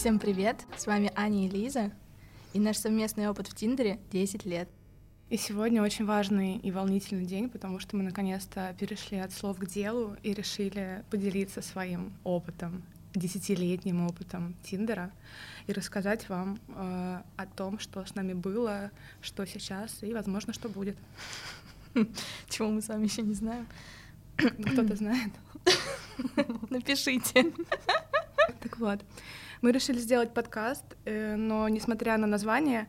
Всем привет! С вами Аня и Лиза, и наш совместный опыт в Тиндере 10 лет. И сегодня очень важный и волнительный день, потому что мы наконец-то перешли от слов к делу и решили поделиться своим опытом, десятилетним опытом Тиндера, и рассказать вам э, о том, что с нами было, что сейчас и, возможно, что будет. Чего мы с вами еще не знаем. Кто-то знает. Напишите. Так вот, мы решили сделать подкаст, э, но несмотря на название,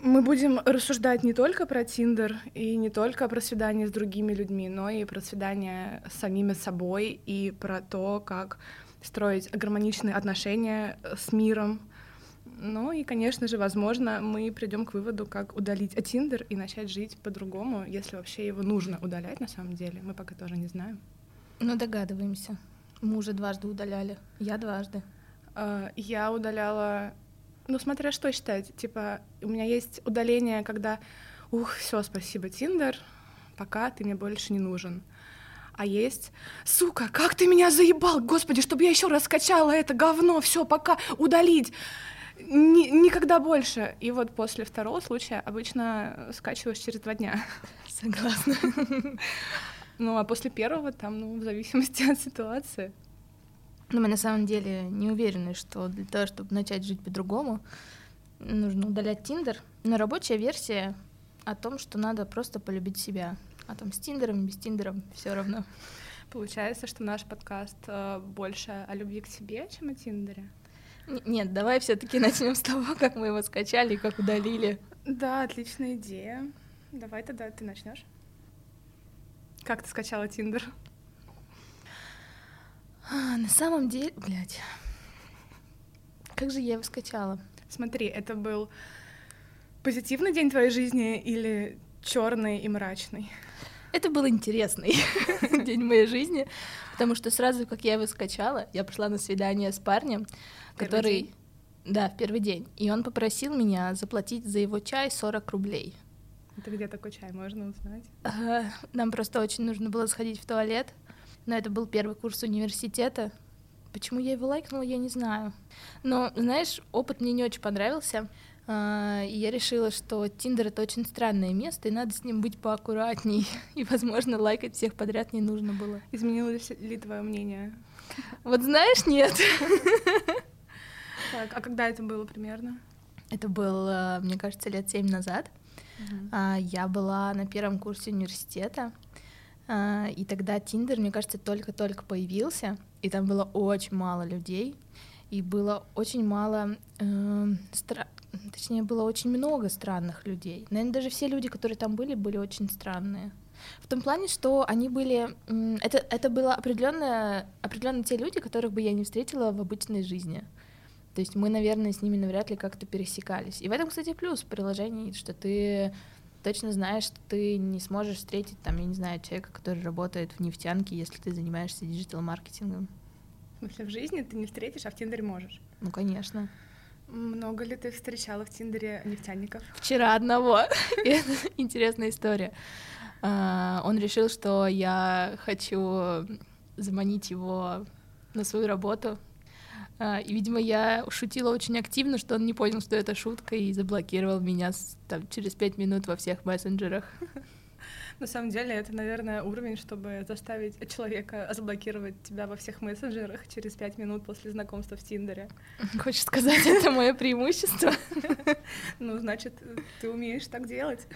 мы будем рассуждать не только про Тиндер и не только про свидание с другими людьми, но и про свидание с самими собой и про то, как строить гармоничные отношения с миром. Ну и, конечно же, возможно, мы придем к выводу, как удалить Тиндер и начать жить по-другому, если вообще его нужно удалять на самом деле. Мы пока тоже не знаем. Ну, догадываемся. Мы уже дважды удаляли. Я дважды. Uh, я удаляла, ну, смотря что считать. Типа, у меня есть удаление, когда, ух, все, спасибо, Тиндер, пока ты мне больше не нужен. А есть, сука, как ты меня заебал, господи, чтобы я еще раз скачала это говно, все, пока, удалить. Ни, никогда больше. И вот после второго случая обычно скачиваешь через два дня. Согласна. Ну, а после первого там, ну, в зависимости от ситуации. Но мы на самом деле не уверены, что для того, чтобы начать жить по-другому, нужно удалять Тиндер. Но рабочая версия о том, что надо просто полюбить себя. А там с Тиндером, без Тиндером все равно. Получается, что наш подкаст э, больше о любви к себе, чем о Тиндере. Нет, давай все-таки начнем с того, как мы его скачали и как удалили. Да, отличная идея. Давай тогда ты начнешь. Как ты скачала Тиндер? А, на самом деле, блядь, как же я его скачала? Смотри, это был позитивный день твоей жизни или черный и мрачный? Это был интересный день моей жизни, потому что сразу, как я его скачала, я пошла на свидание с парнем, Первый который... день? Да, в первый день. И он попросил меня заплатить за его чай 40 рублей. Это где такой чай, можно узнать? Нам просто очень нужно было сходить в туалет, но это был первый курс университета. Почему я его лайкнула, я не знаю. Но, знаешь, опыт мне не очень понравился. А, И я решила, что Тиндер — это очень странное место, и надо с ним быть поаккуратней. И, возможно, лайкать всех подряд не нужно было. Изменилось ли твое мнение? Вот знаешь, нет. Так, а когда это было примерно? Это было, мне кажется, лет семь назад. А, Я была на первом курсе университета, а, и тогда Тиндер, мне кажется, только-только появился, и там было очень мало людей, и было очень мало, эм, стра- точнее, было очень много странных людей. Наверное, даже все люди, которые там были, были очень странные. В том плане, что они были, это, это было определенно, определенно те люди, которых бы я не встретила в обычной жизни. То есть мы, наверное, с ними навряд ли как-то пересекались. И в этом, кстати, плюс приложений, что ты точно знаешь, что ты не сможешь встретить, там, я не знаю, человека, который работает в нефтянке, если ты занимаешься digital-маркетингом. В смысле, в жизни ты не встретишь, а в Тиндере можешь. Ну, конечно. Много ли ты встречала в Тиндере нефтяников? Вчера одного. Это интересная история. А, Он решил, что я хочу заманить его на свою работу. А, И, видимо, я шутила очень активно, что он не понял, что это шутка, и заблокировал меня там, через пять минут во всех мессенджерах. На самом деле, это, наверное, уровень, чтобы заставить человека заблокировать тебя во всех мессенджерах через пять минут после знакомства в Тиндере. Хочешь сказать, это мое преимущество? Ну, значит, ты умеешь так делать.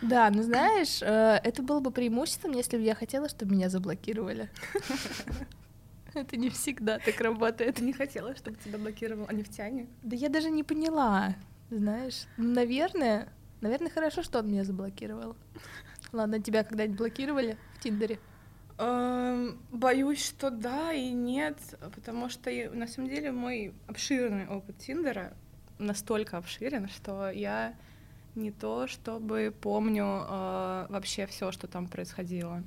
Да, ну знаешь, э, это было бы преимуществом, если бы я хотела, чтобы меня заблокировали. Это не всегда так работает. Не хотела, чтобы тебя блокировал а нефтяник? Да я даже не поняла, знаешь. Наверное, наверное, хорошо, что он меня заблокировал. Ладно, тебя когда-нибудь блокировали в Тиндере? Эм, Боюсь, что да и нет, потому что на самом деле мой обширный опыт Тиндера настолько обширен, что я не то чтобы помню э, вообще все, что там происходило.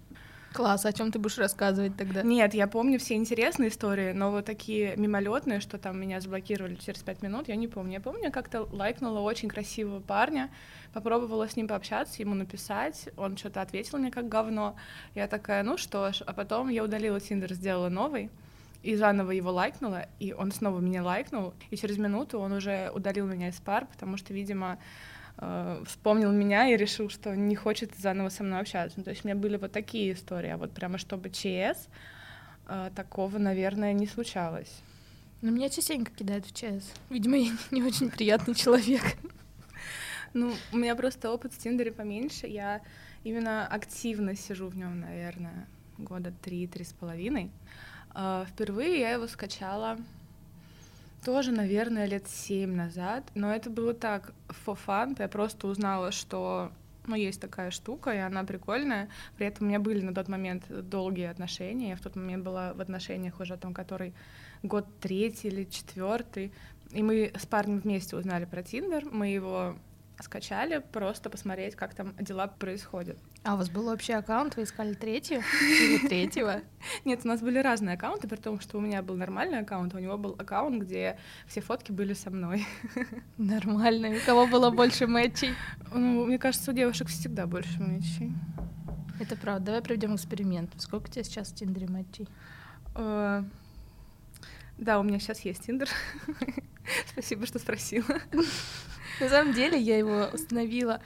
Класс, о чем ты будешь рассказывать тогда? Нет, я помню все интересные истории, но вот такие мимолетные, что там меня заблокировали через пять минут, я не помню. Я помню, я как-то лайкнула очень красивого парня, попробовала с ним пообщаться, ему написать, он что-то ответил мне как говно. Я такая, ну что ж, а потом я удалила Тиндер, сделала новый. и заново его лайкнула, и он снова меня лайкнул, и через минуту он уже удалил меня из пар, потому что, видимо, э, вспомнил меня и решил, что не хочет заново со мной общаться. Ну, то есть у меня были вот такие истории, а вот прямо чтобы ЧС, э, такого, наверное, не случалось. Но меня частенько кидают в ЧС. Видимо, я не очень приятный человек. Ну, у меня просто опыт в Тиндере поменьше. Я именно активно сижу в нем, наверное, года три-три с половиной. А, впервые я его скачала тоже, наверное, лет семь назад, но это было так, for fun, я просто узнала, что ну, есть такая штука, и она прикольная. При этом у меня были на тот момент долгие отношения. Я в тот момент была в отношениях уже там, который год третий или четвертый. И мы с парнем вместе узнали про Тиндер. Мы его скачали, просто посмотреть, как там дела происходят. А у вас был общий аккаунт, вы искали третью или третьего? Нет, у нас были разные аккаунты, при том, что у меня был нормальный аккаунт, а у него был аккаунт, где все фотки были со мной. Нормально. у кого было больше матчей? Ну, мне кажется, у девушек всегда больше матчей. Это правда. Давай проведем эксперимент. Сколько у тебя сейчас в Тиндере матчей? Э, да, у меня сейчас есть Тиндер. Спасибо, что спросила. На самом деле я его установила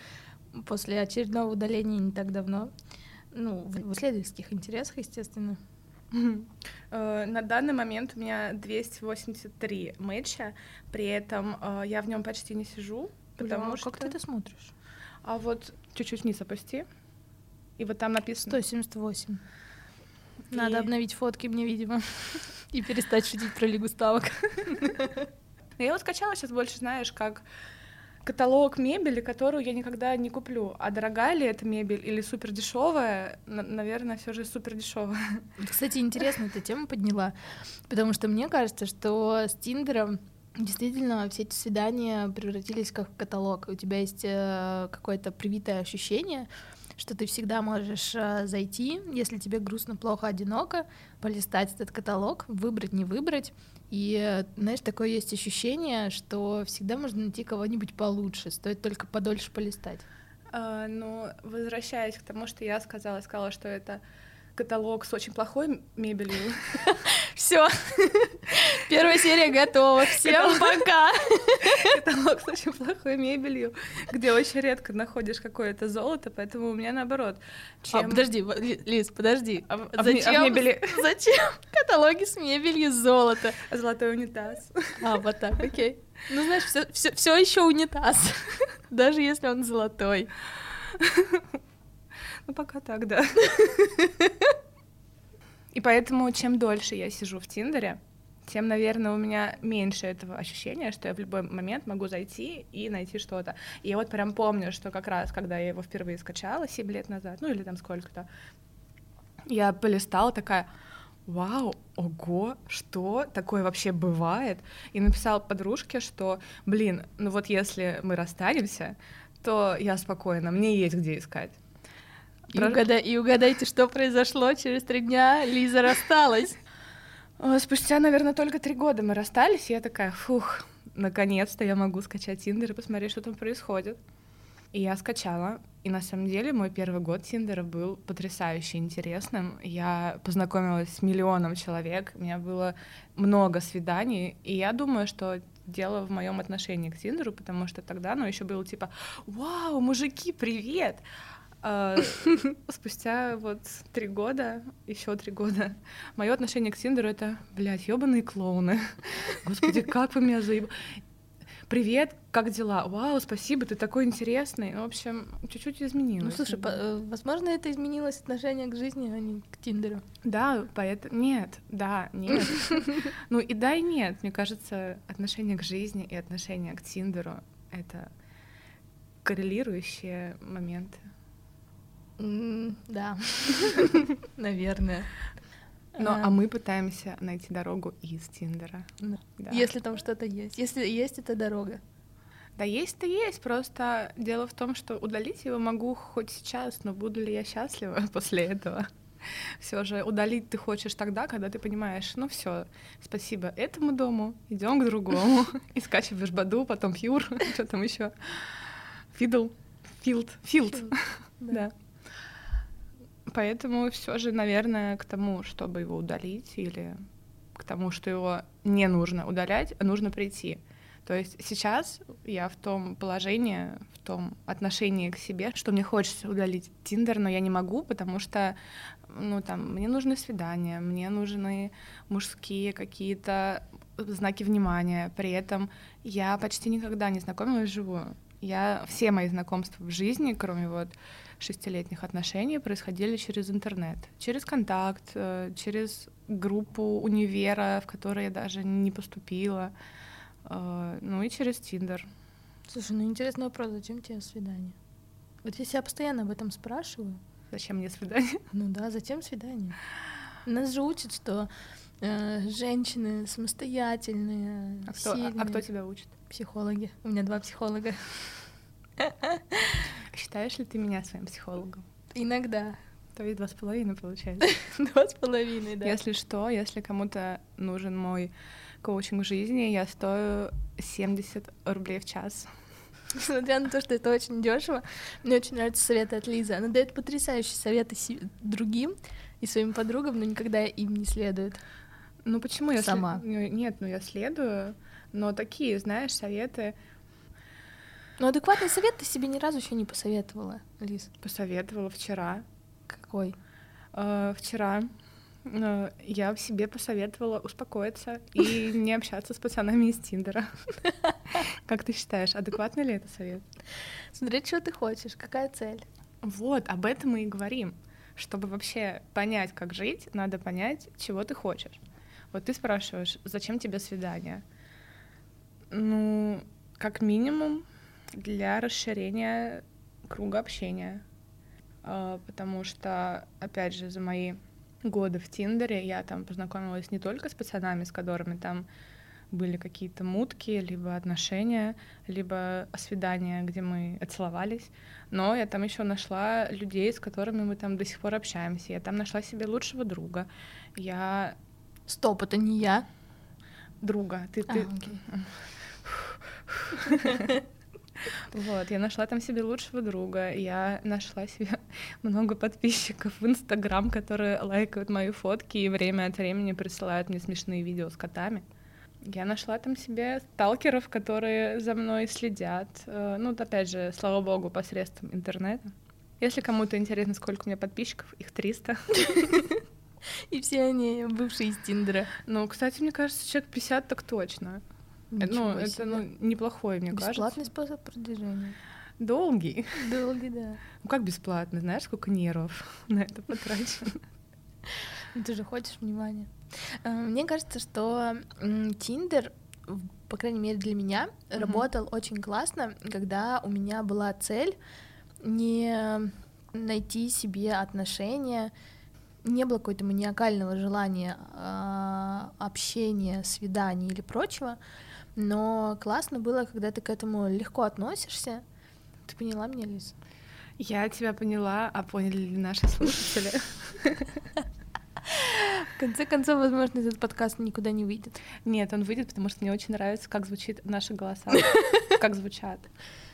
после очередного удаления не так давно. Ну, в исследовательских интересах, естественно. Э, на данный момент у меня 283 матча, при этом э, я в нем почти не сижу, потому Бля, что... Как ты это смотришь? А вот чуть-чуть вниз опусти, и вот там написано... 178. Надо обновить фотки мне, видимо, и перестать шутить про Лигу ставок. Я вот скачала сейчас больше, знаешь, как каталог мебели, которую я никогда не куплю. А дорогая ли эта мебель или супер дешевая? Наверное, все же супер дешевая. Кстати, интересно, эта тема подняла, потому что мне кажется, что с Тиндером Действительно, все эти свидания превратились как в каталог. У тебя есть э, какое-то привитое ощущение, что ты всегда можешь э, зайти, если тебе грустно, плохо, одиноко, полистать этот каталог, выбрать, не выбрать, и, знаешь, такое есть ощущение, что всегда можно найти кого-нибудь получше, стоит только подольше полистать. А, ну, возвращаясь к тому, что я сказала, сказала, что это каталог с очень плохой мебелью. Все. Первая серия готова. Всем пока. Каталог с очень плохой мебелью, где очень редко находишь какое-то золото, поэтому у меня наоборот. А, чем... А, подожди, Лиз, подожди. А, а зачем, а мебели... зачем каталоги с мебелью золото? Золотой унитаз. А, вот так, окей. Ну, знаешь, все еще унитаз, даже если он золотой. Ну, пока так, да. И поэтому, чем дольше я сижу в Тиндере, тем, наверное, у меня меньше этого ощущения, что я в любой момент могу зайти и найти что-то. И я вот прям помню, что как раз, когда я его впервые скачала 7 лет назад, ну или там сколько-то, я полистала такая, вау, ого, что такое вообще бывает? И написала подружке, что, блин, ну вот если мы расстанемся, то я спокойна, мне есть где искать. И, Про... угадай, и угадайте, что произошло. Через три дня Лиза рассталась. Спустя, наверное, только три года мы расстались, и я такая, фух, наконец-то я могу скачать Тиндер и посмотреть, что там происходит. И я скачала, и на самом деле мой первый год Тиндера был потрясающе интересным. Я познакомилась с миллионом человек, у меня было много свиданий, и я думаю, что дело в моем отношении к Тиндеру, потому что тогда, ну, еще было типа, вау, мужики, привет! А, спустя вот три года, еще три года, мое отношение к Тиндеру это, блядь, ебаные клоуны. Господи, как вы меня заеб... Привет, как дела? Вау, спасибо, ты такой интересный. В общем, чуть-чуть изменилось. Ну, слушай, по- э, возможно, это изменилось отношение к жизни, а не к Тиндеру. Да, поэтому... Нет, да, нет. Ну и да, и нет. Мне кажется, отношение к жизни и отношение к Тиндеру — это коррелирующие моменты. Да, наверное. Ну, а мы пытаемся найти дорогу из Тиндера. Если там что-то есть. Если есть эта дорога. Да есть-то есть, просто дело в том, что удалить его могу хоть сейчас, но буду ли я счастлива после этого? Все же удалить ты хочешь тогда, когда ты понимаешь, ну все, спасибо этому дому, идем к другому. И скачиваешь Баду, потом Пьюр, что там еще, Фидл, Филд, Филд, да. Поэтому все же, наверное, к тому, чтобы его удалить или к тому, что его не нужно удалять, нужно прийти. То есть сейчас я в том положении, в том отношении к себе, что мне хочется удалить Тиндер, но я не могу, потому что ну, там, мне нужны свидания, мне нужны мужские какие-то знаки внимания. При этом я почти никогда не знакомилась вживую. Я все мои знакомства в жизни, кроме вот шестилетних отношений, происходили через интернет, через контакт, э, через группу универа, в которой я даже не поступила, э, ну и через Тиндер. Слушай, ну интересный вопрос, зачем тебе свидание? Вот я себя постоянно об этом спрашиваю. Зачем мне свидание? Ну да, зачем свидание? Нас же учат, что э, женщины самостоятельные, а кто, сильные. А, а кто тебя учит? Психологи. У меня два психолога. Считаешь ли ты меня своим психологом? Иногда. То есть два с половиной получается. Два с половиной, да. Если что, если кому-то нужен мой коучинг в жизни, я стою 70 рублей в час. Несмотря на то, что это очень дешево, мне очень нравятся советы от Лизы. Она дает потрясающие советы другим и своим подругам, но никогда им не следует. Ну почему я сама? След... Нет, ну я следую, но такие, знаешь, советы. Ну адекватный совет ты себе ни разу еще не посоветовала, Лиз. Посоветовала вчера. Какой? Э, вчера э, я в себе посоветовала успокоиться и не общаться с пацанами из Тиндера. Как ты считаешь, адекватный ли это совет? Смотреть, что ты хочешь, какая цель. Вот, об этом мы и говорим. Чтобы вообще понять, как жить, надо понять, чего ты хочешь. Вот ты спрашиваешь, зачем тебе свидание? Ну, как минимум, для расширения круга общения. А, потому что, опять же, за мои годы в Тиндере я там познакомилась не только с пацанами, с которыми там были какие-то мутки, либо отношения, либо свидания, где мы отцеловались. Но я там еще нашла людей, с которыми мы там до сих пор общаемся. Я там нашла себе лучшего друга. Я... Стоп, это не я. Друга. Ты, а, ты... Вот, я нашла там себе лучшего друга, я нашла себе много подписчиков в Инстаграм, которые лайкают мои фотки и время от времени присылают мне смешные видео с котами. Я нашла там себе сталкеров, которые за мной следят. Э, ну, опять же, слава богу, посредством интернета. Если кому-то интересно, сколько у меня подписчиков, их 300. И все они бывшие из Тиндера. Ну, кстати, мне кажется, человек 50 так точно. Ничего ну, себе. это ну, неплохой, мне Бесплатный кажется. способ продвижения. Долгий. Долгий, да. Ну как бесплатно? Знаешь, сколько нервов на это потрачено? Ну, ты же хочешь внимания. Э, мне кажется, что Тиндер, по крайней мере для меня, mm-hmm. работал очень классно, когда у меня была цель не найти себе отношения, не было какого-то маниакального желания э, общения, свиданий или прочего, но классно было, когда ты к этому легко относишься. Ты поняла меня, Лиз? Я тебя поняла, а поняли ли наши слушатели? В конце концов, возможно, этот подкаст никуда не выйдет. Нет, он выйдет, потому что мне очень нравится, как звучит наши голоса, как звучат.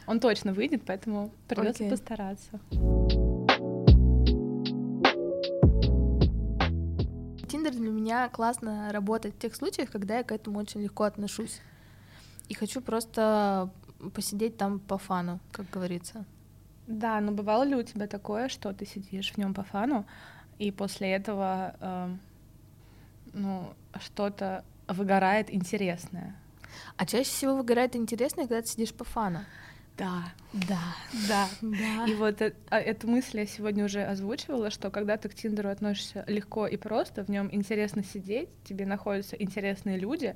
Он точно выйдет, поэтому придется постараться. Тиндер для меня классно работает в тех случаях, когда я к этому очень легко отношусь. И хочу просто посидеть там по фану, как говорится. Да, но бывало ли у тебя такое, что ты сидишь в нем по фану, и после этого э, ну, что-то выгорает интересное? А чаще всего выгорает интересное, когда ты сидишь по фану. Да. Да. Да. Да. И вот э, а, эту мысль я сегодня уже озвучивала, что когда ты к Тиндеру относишься легко и просто, в нем интересно сидеть, тебе находятся интересные люди,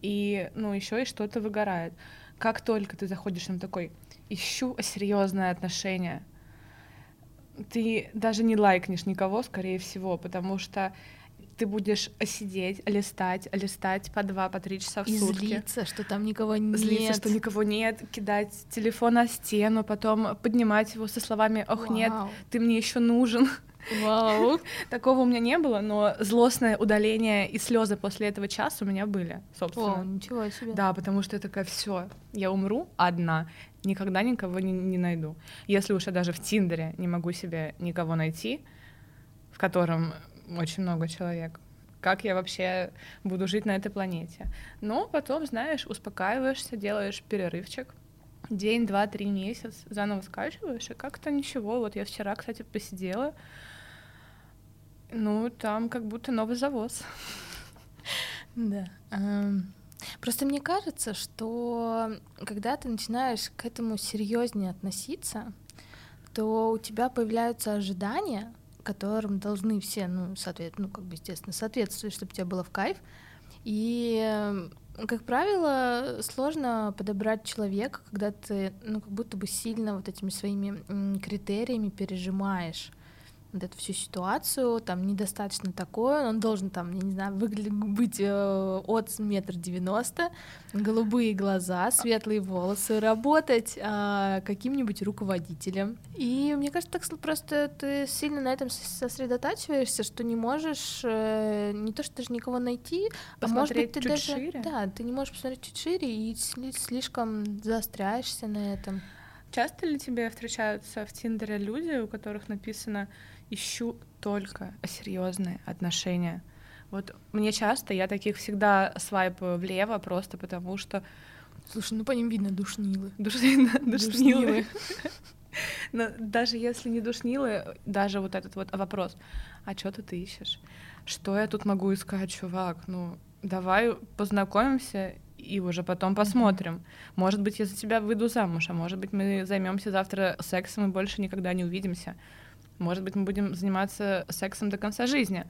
и, ну, еще и что-то выгорает. Как только ты заходишь на такой, ищу серьезное отношение, ты даже не лайкнешь никого, скорее всего, потому что ты будешь сидеть, листать, листать по два, по три часа в и сутки. злиться, что там никого нет. Злиться, что никого нет, кидать телефон на стену, потом поднимать его со словами «Ох, Вау. нет, ты мне еще нужен». Вау. Такого у меня не было, но злостное удаление и слезы после этого часа у меня были, собственно. О, ничего себе. Да, потому что я такая, все, я умру одна, никогда никого не, не найду. Если уж я даже в Тиндере не могу себе никого найти, в котором очень много человек, как я вообще буду жить на этой планете. Но потом, знаешь, успокаиваешься, делаешь перерывчик, день, два, три, месяц, заново скачиваешь, и как-то ничего. Вот я вчера, кстати, посидела, ну, там как будто новый завоз. Да. Просто мне кажется, что когда ты начинаешь к этому серьезнее относиться, то у тебя появляются ожидания, которым должны все, ну, соответ, ну, как бы, естественно, соответствовать, чтобы тебе было в кайф. И, как правило, сложно подобрать человека, когда ты, ну, как будто бы сильно вот этими своими критериями пережимаешь вот эту всю ситуацию, там недостаточно такое, он должен там, я не знаю, выглядеть, быть э, от метр девяносто, голубые глаза, светлые волосы, работать э, каким-нибудь руководителем. И мне кажется, так просто ты сильно на этом сосредотачиваешься, что не можешь э, не то, что даже никого найти, посмотреть а может быть ты чуть даже, шире. да, ты не можешь посмотреть чуть шире и слишком заостряешься на этом. Часто ли тебе встречаются в Тиндере люди, у которых написано ищу только серьезные отношения. Вот мне часто, я таких всегда свайпаю влево, просто потому что... Слушай, ну по ним видно душнилы. Душнилы. душнилы. Но даже если не душнилы, даже вот этот вот вопрос, а что ты ищешь? Что я тут могу искать, чувак? Ну, давай познакомимся и уже потом посмотрим. Может быть, я за тебя выйду замуж, а может быть, мы займемся завтра сексом и больше никогда не увидимся. Может быть, мы будем заниматься сексом до конца жизни.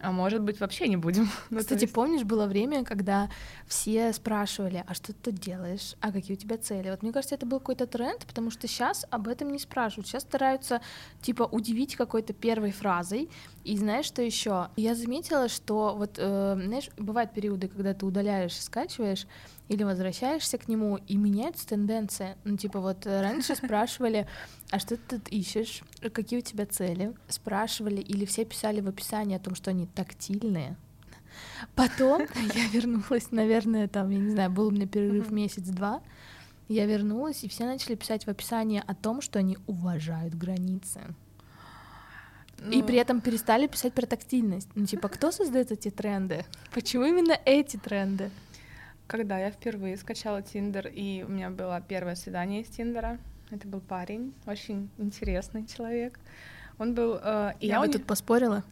А может быть, вообще не будем. Ну, Кстати, есть... помнишь, было время, когда все спрашивали, а что ты делаешь, а какие у тебя цели? Вот мне кажется, это был какой-то тренд, потому что сейчас об этом не спрашивают. Сейчас стараются, типа, удивить какой-то первой фразой. И знаешь, что еще? Я заметила, что вот, э, знаешь, бывают периоды, когда ты удаляешь скачиваешь, или возвращаешься к нему, и меняется тенденция. Ну, типа, вот э, раньше спрашивали, а что ты тут ищешь, какие у тебя цели? Спрашивали, или все писали в описании о том, что они тактильные. Потом я вернулась, наверное, там, я не знаю, был у меня перерыв месяц-два, я вернулась, и все начали писать в описании о том, что они уважают границы. Ну... И при этом перестали писать про тактильность. Ну, типа, кто создает эти тренды? Почему именно эти тренды? Когда я впервые скачала Тиндер, и у меня было первое свидание из Тиндера, это был парень, очень интересный человек. Он был... Э, я бы не... тут поспорила.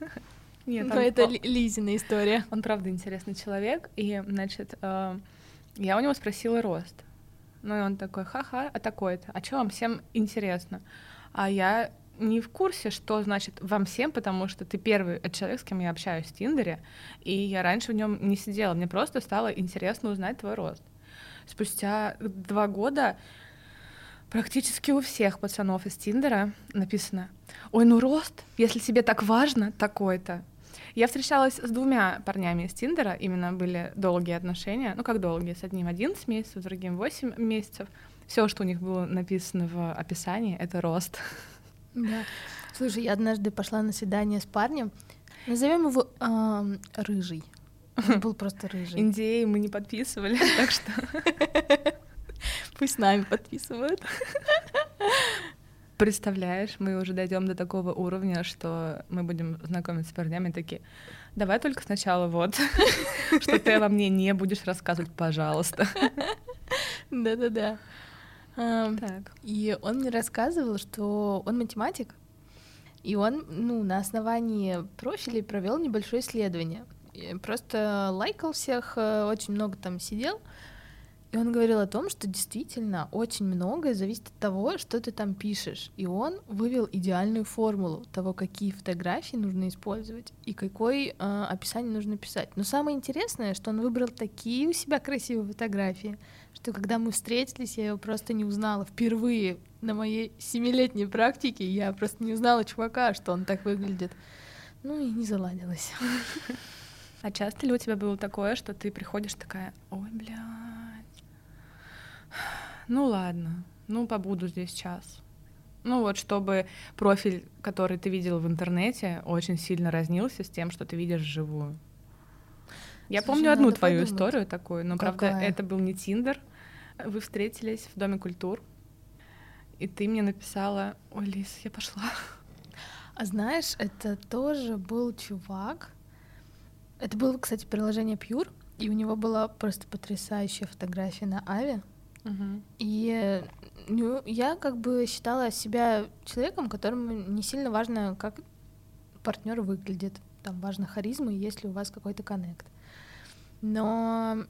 Нет, Но он... это Лизина история. Он правда интересный человек, и, значит, э, я у него спросила рост. Ну и он такой, ха-ха, а такой-то, а что вам всем интересно? А я не в курсе, что значит вам всем, потому что ты первый человек, с кем я общаюсь в Тиндере, и я раньше в нем не сидела. Мне просто стало интересно узнать твой рост. Спустя два года практически у всех пацанов из Тиндера написано «Ой, ну рост, если тебе так важно, такой-то». Я встречалась с двумя парнями из Тиндера, именно были долгие отношения, ну как долгие, с одним 11 месяцев, с другим 8 месяцев. Все, что у них было написано в описании, это рост. Да. Слушай, я однажды пошла на свидание с парнем. Назовем его э, рыжий. Он был просто рыжий. Индеи мы не подписывали, так что пусть нами подписывают. Представляешь, мы уже дойдем до такого уровня, что мы будем знакомиться с парнями такие. Давай только сначала вот, что ты обо мне не будешь рассказывать, пожалуйста. Да-да-да. Так. И он мне рассказывал, что он математик, и он, ну, на основании профилей провел небольшое исследование. Просто лайкал всех, э, очень много там сидел, и он говорил о том, что действительно очень многое зависит от того, что ты там пишешь. И он вывел идеальную формулу того, какие фотографии нужно использовать и какое э, описание нужно писать. Но самое интересное, что он выбрал такие у себя красивые фотографии, что когда мы встретились, я его просто не узнала. Впервые на моей семилетней практике я просто не узнала чувака, что он так выглядит. Ну и не заладилось. А часто ли у тебя было такое, что ты приходишь такая, ой, бля, ну ладно, ну побуду здесь час. Ну вот, чтобы профиль, который ты видел в интернете, очень сильно разнился с тем, что ты видишь вживую. Я Слушай, помню одну твою подумать. историю такую, но Какая? правда это был не Тиндер. Вы встретились в Доме культур, и ты мне написала, ой, Лиз, я пошла. А знаешь, это тоже был чувак, Это было, кстати, приложение Pure, и у него была просто потрясающая фотография на Аве. И ну, я как бы считала себя человеком, которому не сильно важно, как партнер выглядит. Там важно харизма, есть ли у вас какой-то коннект. Но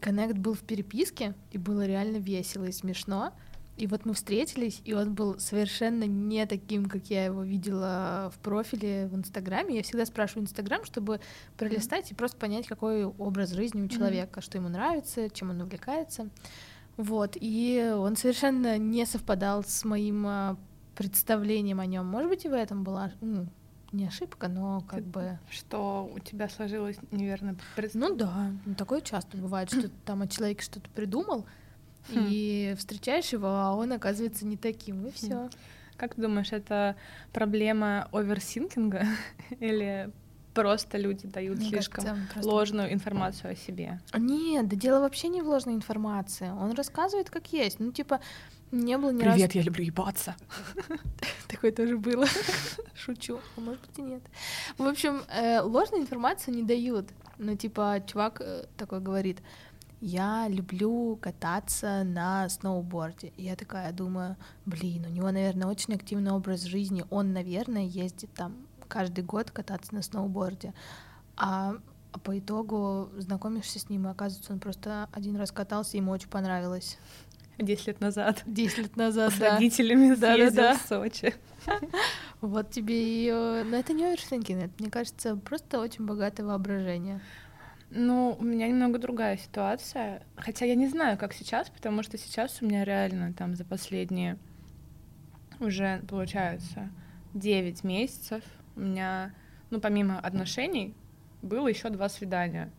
коннект был в переписке, и было реально весело и смешно. И вот мы встретились, и он был совершенно не таким, как я его видела в профиле в Инстаграме. Я всегда спрашиваю Инстаграм, чтобы пролистать и просто понять, какой образ жизни у человека, что ему нравится, чем он увлекается. Вот, и он совершенно не совпадал с моим а, представлением о нем. Может быть, и в этом была ну, не ошибка, но как Ты- бы... Что у тебя сложилось неверно пред- Ну да, ну, такое часто бывает, что там о человеке что-то придумал, Хм. и встречаешь его, а он оказывается не таким, и все. Как ты думаешь, это проблема оверсинкинга или просто люди дают слишком ложную информацию о себе? Нет, да дело вообще не в ложной информации. Он рассказывает, как есть. Ну, типа, не было ни разу... я люблю ебаться. Такое тоже было. Шучу, а может быть и нет. В общем, э, ложную информацию не дают. Ну, типа, чувак э, такой говорит, я люблю кататься на сноуборде. И я такая думаю, блин, у него, наверное, очень активный образ жизни. Он, наверное, ездит там каждый год кататься на сноуборде. А по итогу знакомишься с ним, и оказывается, он просто один раз катался, и ему очень понравилось. Десять лет назад. Десять лет назад, С да. родителями Да-да-да. съездил в Сочи. Вот тебе и... э, Но это не overthinking, это, мне кажется, просто очень богатое воображение. Ну, у меня немного другая ситуация. Хотя я не знаю, как сейчас, потому что сейчас у меня реально там за последние уже, получается, 9 месяцев у меня, ну, помимо отношений, было еще два свидания.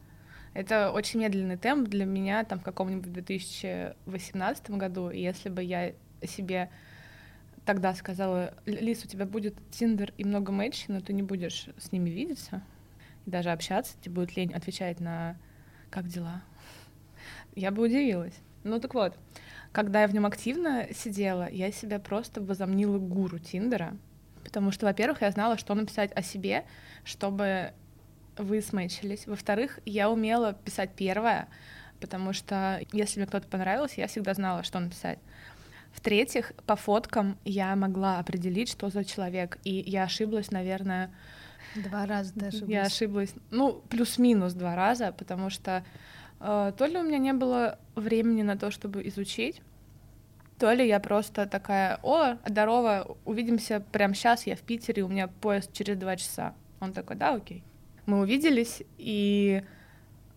Это очень медленный темп для меня там в каком-нибудь 2018 году. И если бы я себе тогда сказала, Лис, у тебя будет Тиндер и много матчей, но ты не будешь с ними видеться, и даже общаться, тебе будет лень отвечать на «как дела?», я бы удивилась. Ну так вот, когда я в нем активно сидела, я себя просто возомнила гуру Тиндера, потому что, во-первых, я знала, что написать о себе, чтобы вы смычились. Во-вторых, я умела писать первое, потому что если мне кто-то понравился, я всегда знала, что написать. В-третьих, по фоткам я могла определить, что за человек, и я ошиблась, наверное, Два раза даже. я ошиблась, ну, плюс-минус два раза, потому что э, то ли у меня не было времени на то, чтобы изучить, то ли я просто такая, о, здорово, увидимся прямо сейчас, я в Питере, у меня поезд через два часа. Он такой, да, окей. Мы увиделись, и,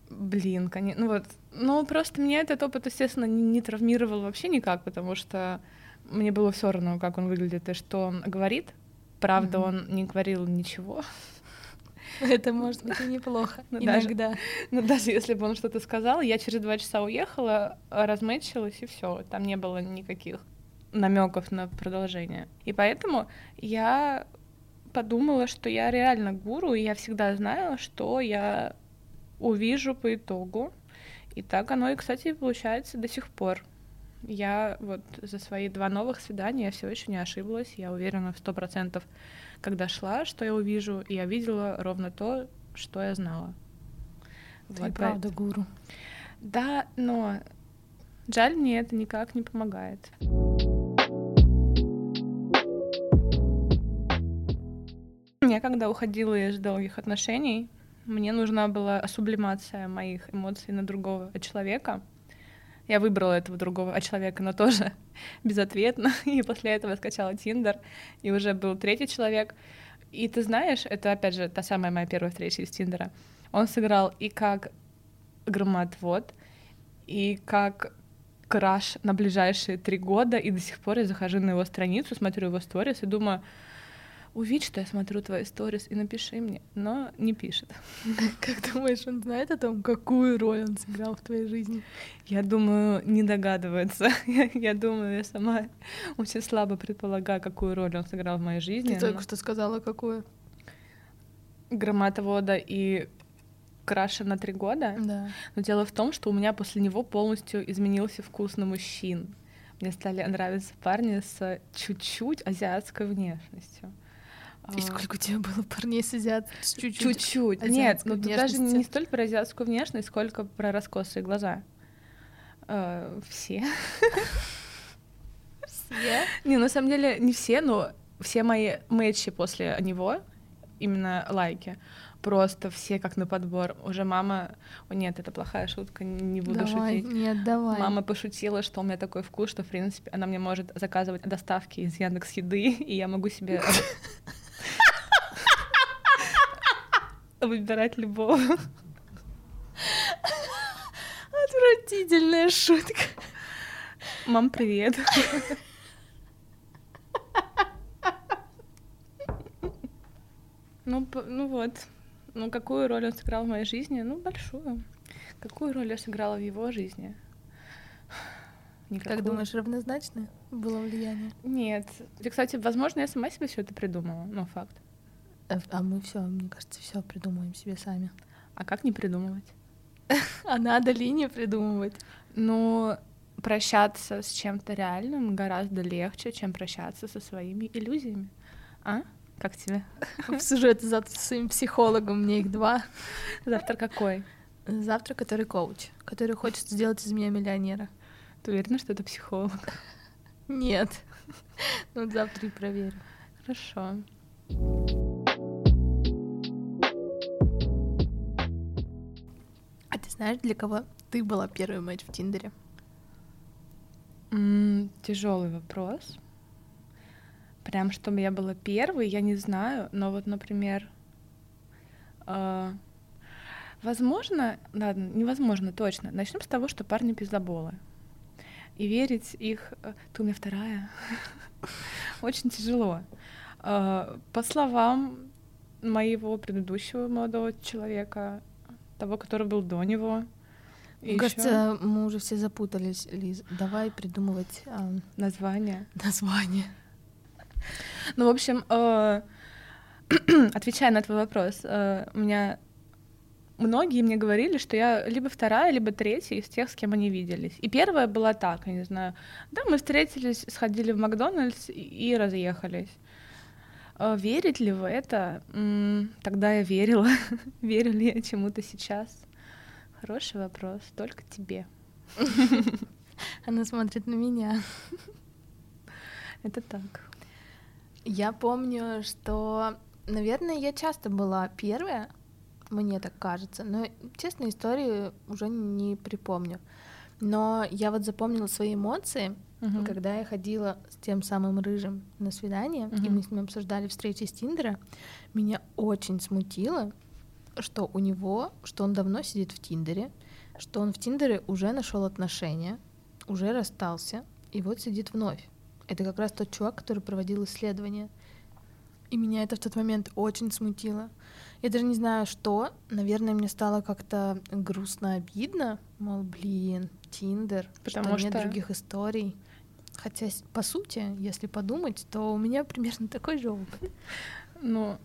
блин, конечно, ну вот, ну просто меня этот опыт, естественно, не, не травмировал вообще никак, потому что мне было все равно, как он выглядит и что он говорит. Правда, Мгм. он не говорил ничего, Это может быть и неплохо. Ну, даже- Иногда. Ну, даже если бы он что-то сказал, я через два часа уехала, размечилась, и все. Там не было никаких намеков на продолжение. И поэтому я подумала, что я реально гуру, и я всегда знала, что я увижу по итогу. И так оно и, кстати, получается до сих пор. Я вот за свои два новых свидания я все еще не ошиблась. Я уверена в сто процентов, когда шла, что я увижу, и я видела ровно то, что я знала. Ты Вот, правда гуру. да, но жаль, мне это никак не помогает. Я когда уходила из долгих отношений, мне нужна была сублимация моих эмоций на другого человека. Я выбрала этого другого человека, но тоже безответно. И после этого скачала Тиндер, и уже был третий человек. И ты знаешь, это опять же та самая моя первая встреча из Тиндера. Он сыграл и как громоотвод, и как краш на ближайшие три года, и до сих пор я захожу на его страницу, смотрю его сторис и думаю, увидь, что я смотрю твои сторис и напиши мне, но не пишет. Как думаешь, он знает о том, какую роль он сыграл в твоей жизни? Я думаю, не догадывается. Я, думаю, я сама очень слабо предполагаю, какую роль он сыграл в моей жизни. Ты только что сказала, какую. Громатовода и краша на три года. Да. Но дело в том, что у меня после него полностью изменился вкус на мужчин. Мне стали нравиться парни с чуть-чуть азиатской внешностью. И сколько у тебя было парней с азиатской? Чуть-чуть. Нет, ну тут даже не столь про азиатскую внешность, сколько про раскосые глаза. Uh, все. Все? Не, на самом деле не все, но все мои матчи после него, именно лайки, просто все как на подбор. Уже мама... О, нет, это плохая шутка, не буду давай, шутить. Нет, давай. Мама пошутила, что у меня такой вкус, что, в принципе, она мне может заказывать доставки из Яндекс Еды, и я могу себе выбирать любого. Отвратительная шутка. Мам, привет. Ну, ну вот. Ну, какую роль он сыграл в моей жизни? Ну, большую. Какую роль я сыграла в его жизни? Никакую. Как думаешь, равнозначно было влияние? Нет. И, кстати, возможно, я сама себе все это придумала, но факт. А, а мы все, мне кажется, все придумываем себе сами. А как не придумывать? А надо ли не придумывать? Ну, прощаться с чем-то реальным гораздо легче, чем прощаться со своими иллюзиями. А? Как тебе? Обсужу завтра с своим психологом, мне их два. Завтра какой? Завтра который коуч, который хочет сделать из меня миллионера. Ты уверена, что это психолог? Нет. Ну, завтра и проверю. Хорошо. Знаешь, для кого ты была первой матч в Тиндере? Mm, тяжелый вопрос. Прям чтобы я была первой, я не знаю, но вот, например, э, возможно, ладно, невозможно точно. Начнем с того, что парни пиздоболы. И верить их... Э, ты у меня вторая. Очень тяжело. Э, по словам моего предыдущего молодого человека, того, который был до него, мне еще... кажется, мы уже все запутались, Лиз. Давай придумывать э, название. Название. Ну, в общем, э, отвечая на твой вопрос, э, у меня многие мне говорили, что я либо вторая, либо третья из тех, с кем они виделись. И первая была так, я не знаю. Да, мы встретились, сходили в Макдональдс и, разъехались. Э, верить ли в это? Тогда я верила. Верю ли я чему-то сейчас? Хороший вопрос, только тебе. Она смотрит на меня. Это так. Я помню, что, наверное, я часто была первая, мне так кажется, но, честно, истории уже не припомню. Но я вот запомнила свои эмоции, uh-huh. когда я ходила с тем самым рыжим на свидание, uh-huh. и мы с ним обсуждали встречи с Тиндера. Меня очень смутило, что у него, что он давно сидит в Тиндере, что он в Тиндере уже нашел отношения, уже расстался, и вот сидит вновь. Это как раз тот чувак, который проводил исследование. И меня это в тот момент очень смутило. Я даже не знаю, что. Наверное, мне стало как-то грустно, обидно. Мол, блин, Тиндер, Потому что, что нет других историй. Хотя, по сути, если подумать, то у меня примерно такой же опыт. Ну,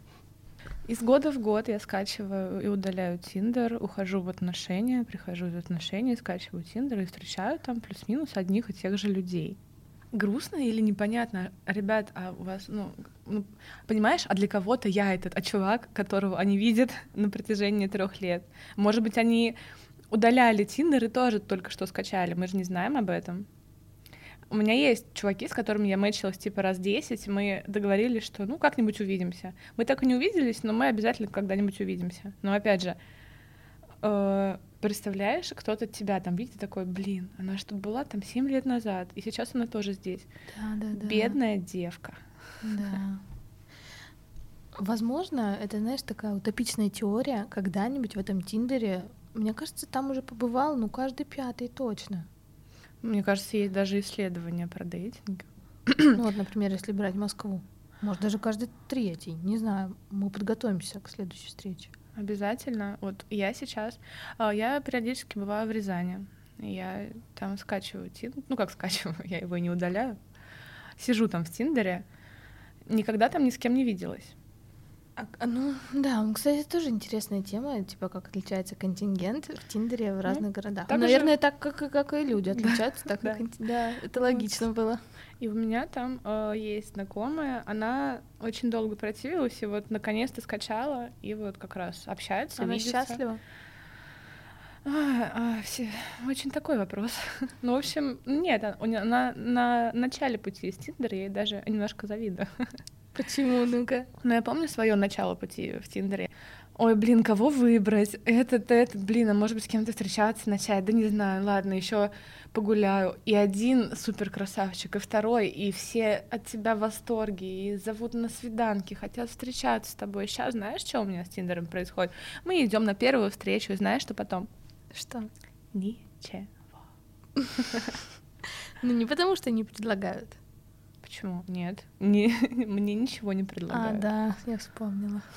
из года в год я скачиваю и удаляю Тиндер, ухожу в отношения, прихожу в отношения, скачиваю Тиндер и встречаю там плюс-минус одних и тех же людей грустно или непонятно, ребят, а у вас, ну, ну, понимаешь, а для кого-то я этот, а чувак, которого они видят на протяжении трех лет. Может быть, они удаляли Тиндер и тоже только что скачали, мы же не знаем об этом. У меня есть чуваки, с которыми я мэчилась типа раз 10, мы договорились, что ну как-нибудь увидимся. Мы так и не увиделись, но мы обязательно когда-нибудь увидимся. Но опять же, э, представляешь, кто-то тебя там видит такой, блин, она что была там 7 лет назад, и сейчас она тоже здесь. Да, да, да. Бедная девка. Да. Возможно, это, знаешь, такая утопичная теория, когда-нибудь в этом Тиндере, мне кажется, там уже побывал, ну, каждый пятый точно. Мне кажется, есть даже исследования про дейтинг. Ну вот, например, если брать Москву. Может, даже каждый третий. Не знаю, мы подготовимся к следующей встрече. Обязательно. Вот я сейчас, а, я периодически бываю в Рязани. Я там скачиваю Тиндер, ну как скачиваю, я его не удаляю. Сижу там в Тиндере, никогда там ни с кем не виделась. А, а, ну, да, кстати, тоже интересная тема, типа, как отличается контингент в Тиндере в ну, разных ну, городах. Ну, наверное, же... так, как, как и люди отличаются, так как... Да, это логично было. И у меня там э, есть знакомая, она очень долго противилась, и вот наконец-то скачала, и вот как раз общается, Она видится. счастлива? А, а, все... Очень такой вопрос. ну, в общем, нет, она на, на начале пути из Тиндера, я ей даже немножко завидую. Почему, ну-ка? Ну, я помню свое начало пути в Тиндере. Ой, блин, кого выбрать? Этот, этот, блин, а может быть с кем-то встречаться, начать? Да не знаю, ладно, еще погуляю. И один супер красавчик, и второй, и все от тебя в восторге, и зовут на свиданки, хотят встречаться с тобой. Сейчас знаешь, что у меня с Тиндером происходит? Мы идем на первую встречу, и знаешь, что потом? Что? Ничего. Ну не потому, что не предлагают. Почему? Нет. Не, мне ничего не предлагают. А, да, я вспомнила.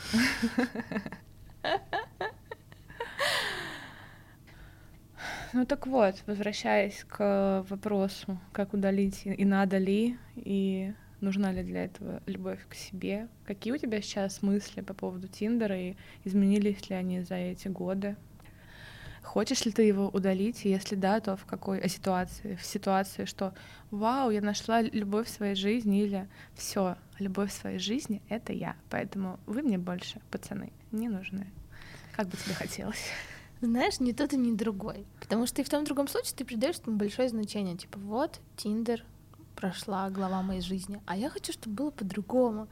Ну так вот, возвращаясь к вопросу, как удалить и надо ли, и нужна ли для этого любовь к себе. Какие у тебя сейчас мысли по поводу Тиндера и изменились ли они за эти годы? Хочешь ли ты его удалить? Если да, то в какой ситуации? В ситуации, что вау, я нашла любовь в своей жизни, или все, любовь в своей жизни — это я. Поэтому вы мне больше, пацаны, не нужны. Как бы тебе хотелось? Знаешь, ни тот и ни другой. Потому что и в том другом случае ты придаешь этому большое значение. Типа, вот, Тиндер, прошла глава моей жизни. А я хочу, чтобы было по-другому.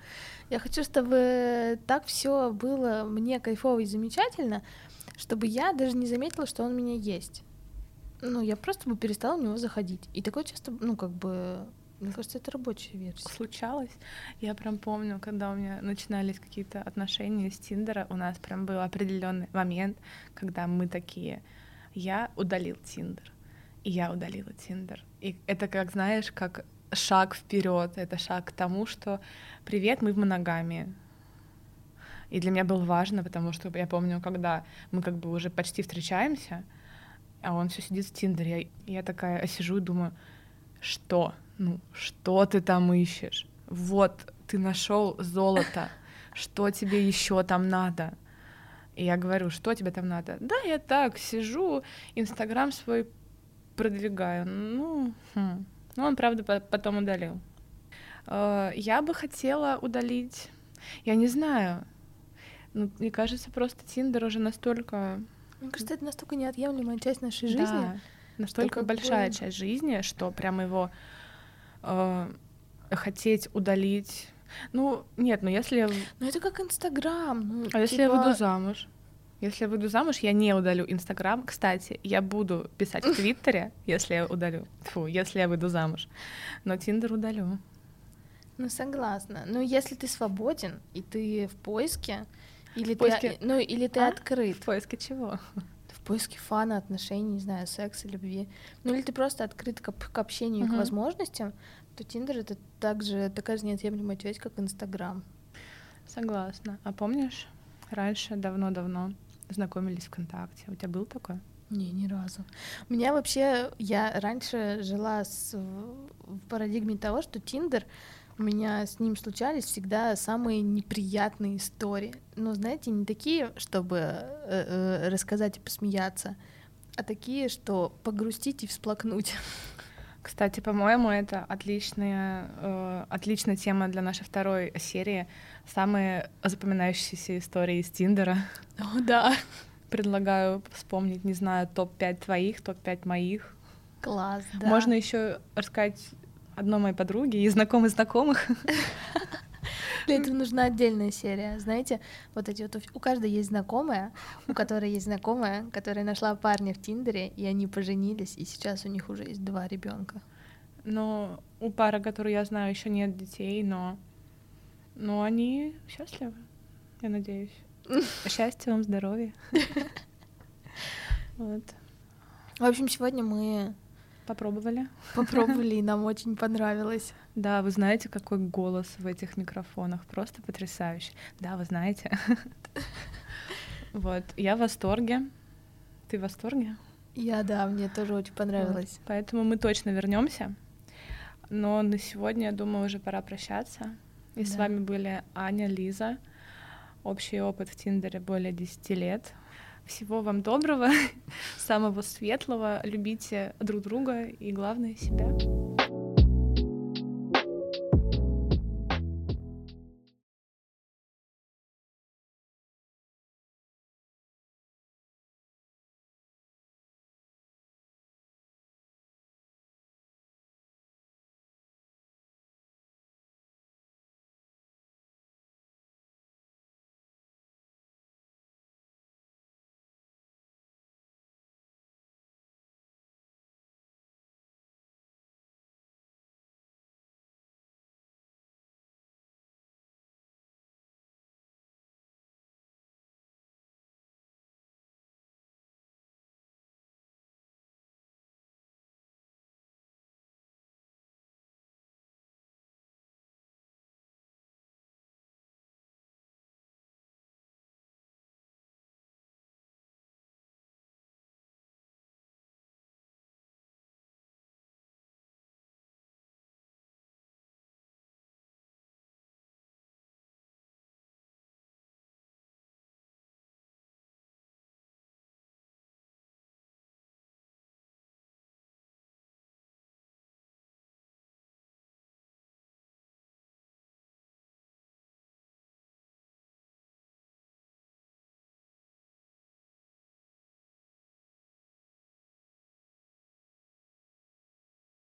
Я хочу, чтобы так все было мне кайфово и замечательно, чтобы я даже не заметила, что он у меня есть. Ну, я просто бы перестала в него заходить. И такое часто, ну, как бы, мне кажется, это рабочая версия. Случалось. Я прям помню, когда у меня начинались какие-то отношения с Тиндера, у нас прям был определенный момент, когда мы такие, я удалил Тиндер, и я удалила Тиндер. И это как, знаешь, как шаг вперед, это шаг к тому, что привет, мы в моногамии. И для меня было важно, потому что я помню, когда мы как бы уже почти встречаемся, а он все сидит в Тиндере, я, я такая сижу и думаю, что? Ну, что ты там ищешь? Вот, ты нашел золото, что тебе еще там надо? И я говорю, что тебе там надо? Да, я так сижу, Инстаграм свой продвигаю. Ну, хм. ну он, правда, потом удалил. Э, я бы хотела удалить, я не знаю, ну, мне кажется, просто Тиндер уже настолько... Мне кажется, это настолько неотъемлемая часть нашей жизни. Да, настолько большая бы... часть жизни, что прямо его э, хотеть удалить... Ну, нет, ну если... Ну, это как Инстаграм. Ну, а если я типа выйду замуж? Если я выйду замуж, я не удалю Инстаграм. Кстати, я буду писать в Твиттере, если я удалю. Фу, если я выйду замуж. Но Тиндер удалю. Ну, согласна. Ну, если ты свободен, и ты в поиске, или поиске... ты, ну, или ты а? открыт. В поиске чего? В поиске фана, отношений, не знаю, секса, любви. Ну, или ты просто открыт к, к общению, uh-huh. к возможностям, то Тиндер — это также такая же неотъемлемая часть, как Инстаграм. Согласна. А помнишь, раньше, давно-давно знакомились ВКонтакте? У тебя был такой? Не, ни разу. У меня вообще, я раньше жила с, в парадигме того, что Тиндер у меня с ним случались всегда самые неприятные истории. Но, знаете, не такие, чтобы э, э, рассказать и посмеяться, а такие, что погрустить и всплакнуть. Кстати, по-моему, это отличная, э, отличная тема для нашей второй серии. Самые запоминающиеся истории из Тиндера. О, да. Предлагаю вспомнить, не знаю, топ-5 твоих, топ-5 моих. Класс, да. Можно еще рассказать одной моей подруги и знакомых знакомых. Для этого нужна отдельная серия. Знаете, вот эти вот у каждой есть знакомая, у которой есть знакомая, которая нашла парня в Тиндере, и они поженились, и сейчас у них уже есть два ребенка. Но у пары, которую я знаю, еще нет детей, но но они счастливы, я надеюсь. Счастья вам, здоровья. Вот. В общем, сегодня мы Попробовали. Попробовали, и нам очень понравилось. Да, вы знаете, какой голос в этих микрофонах, просто потрясающий. Да, вы знаете. Вот, я в восторге. Ты в восторге? Я, да, мне тоже очень понравилось. Поэтому мы точно вернемся. Но на сегодня, я думаю, уже пора прощаться. И да. с вами были Аня, Лиза. общий опыт в Тиндере более 10 лет. Всего вам доброго, самого светлого, любите друг друга и, главное, себя.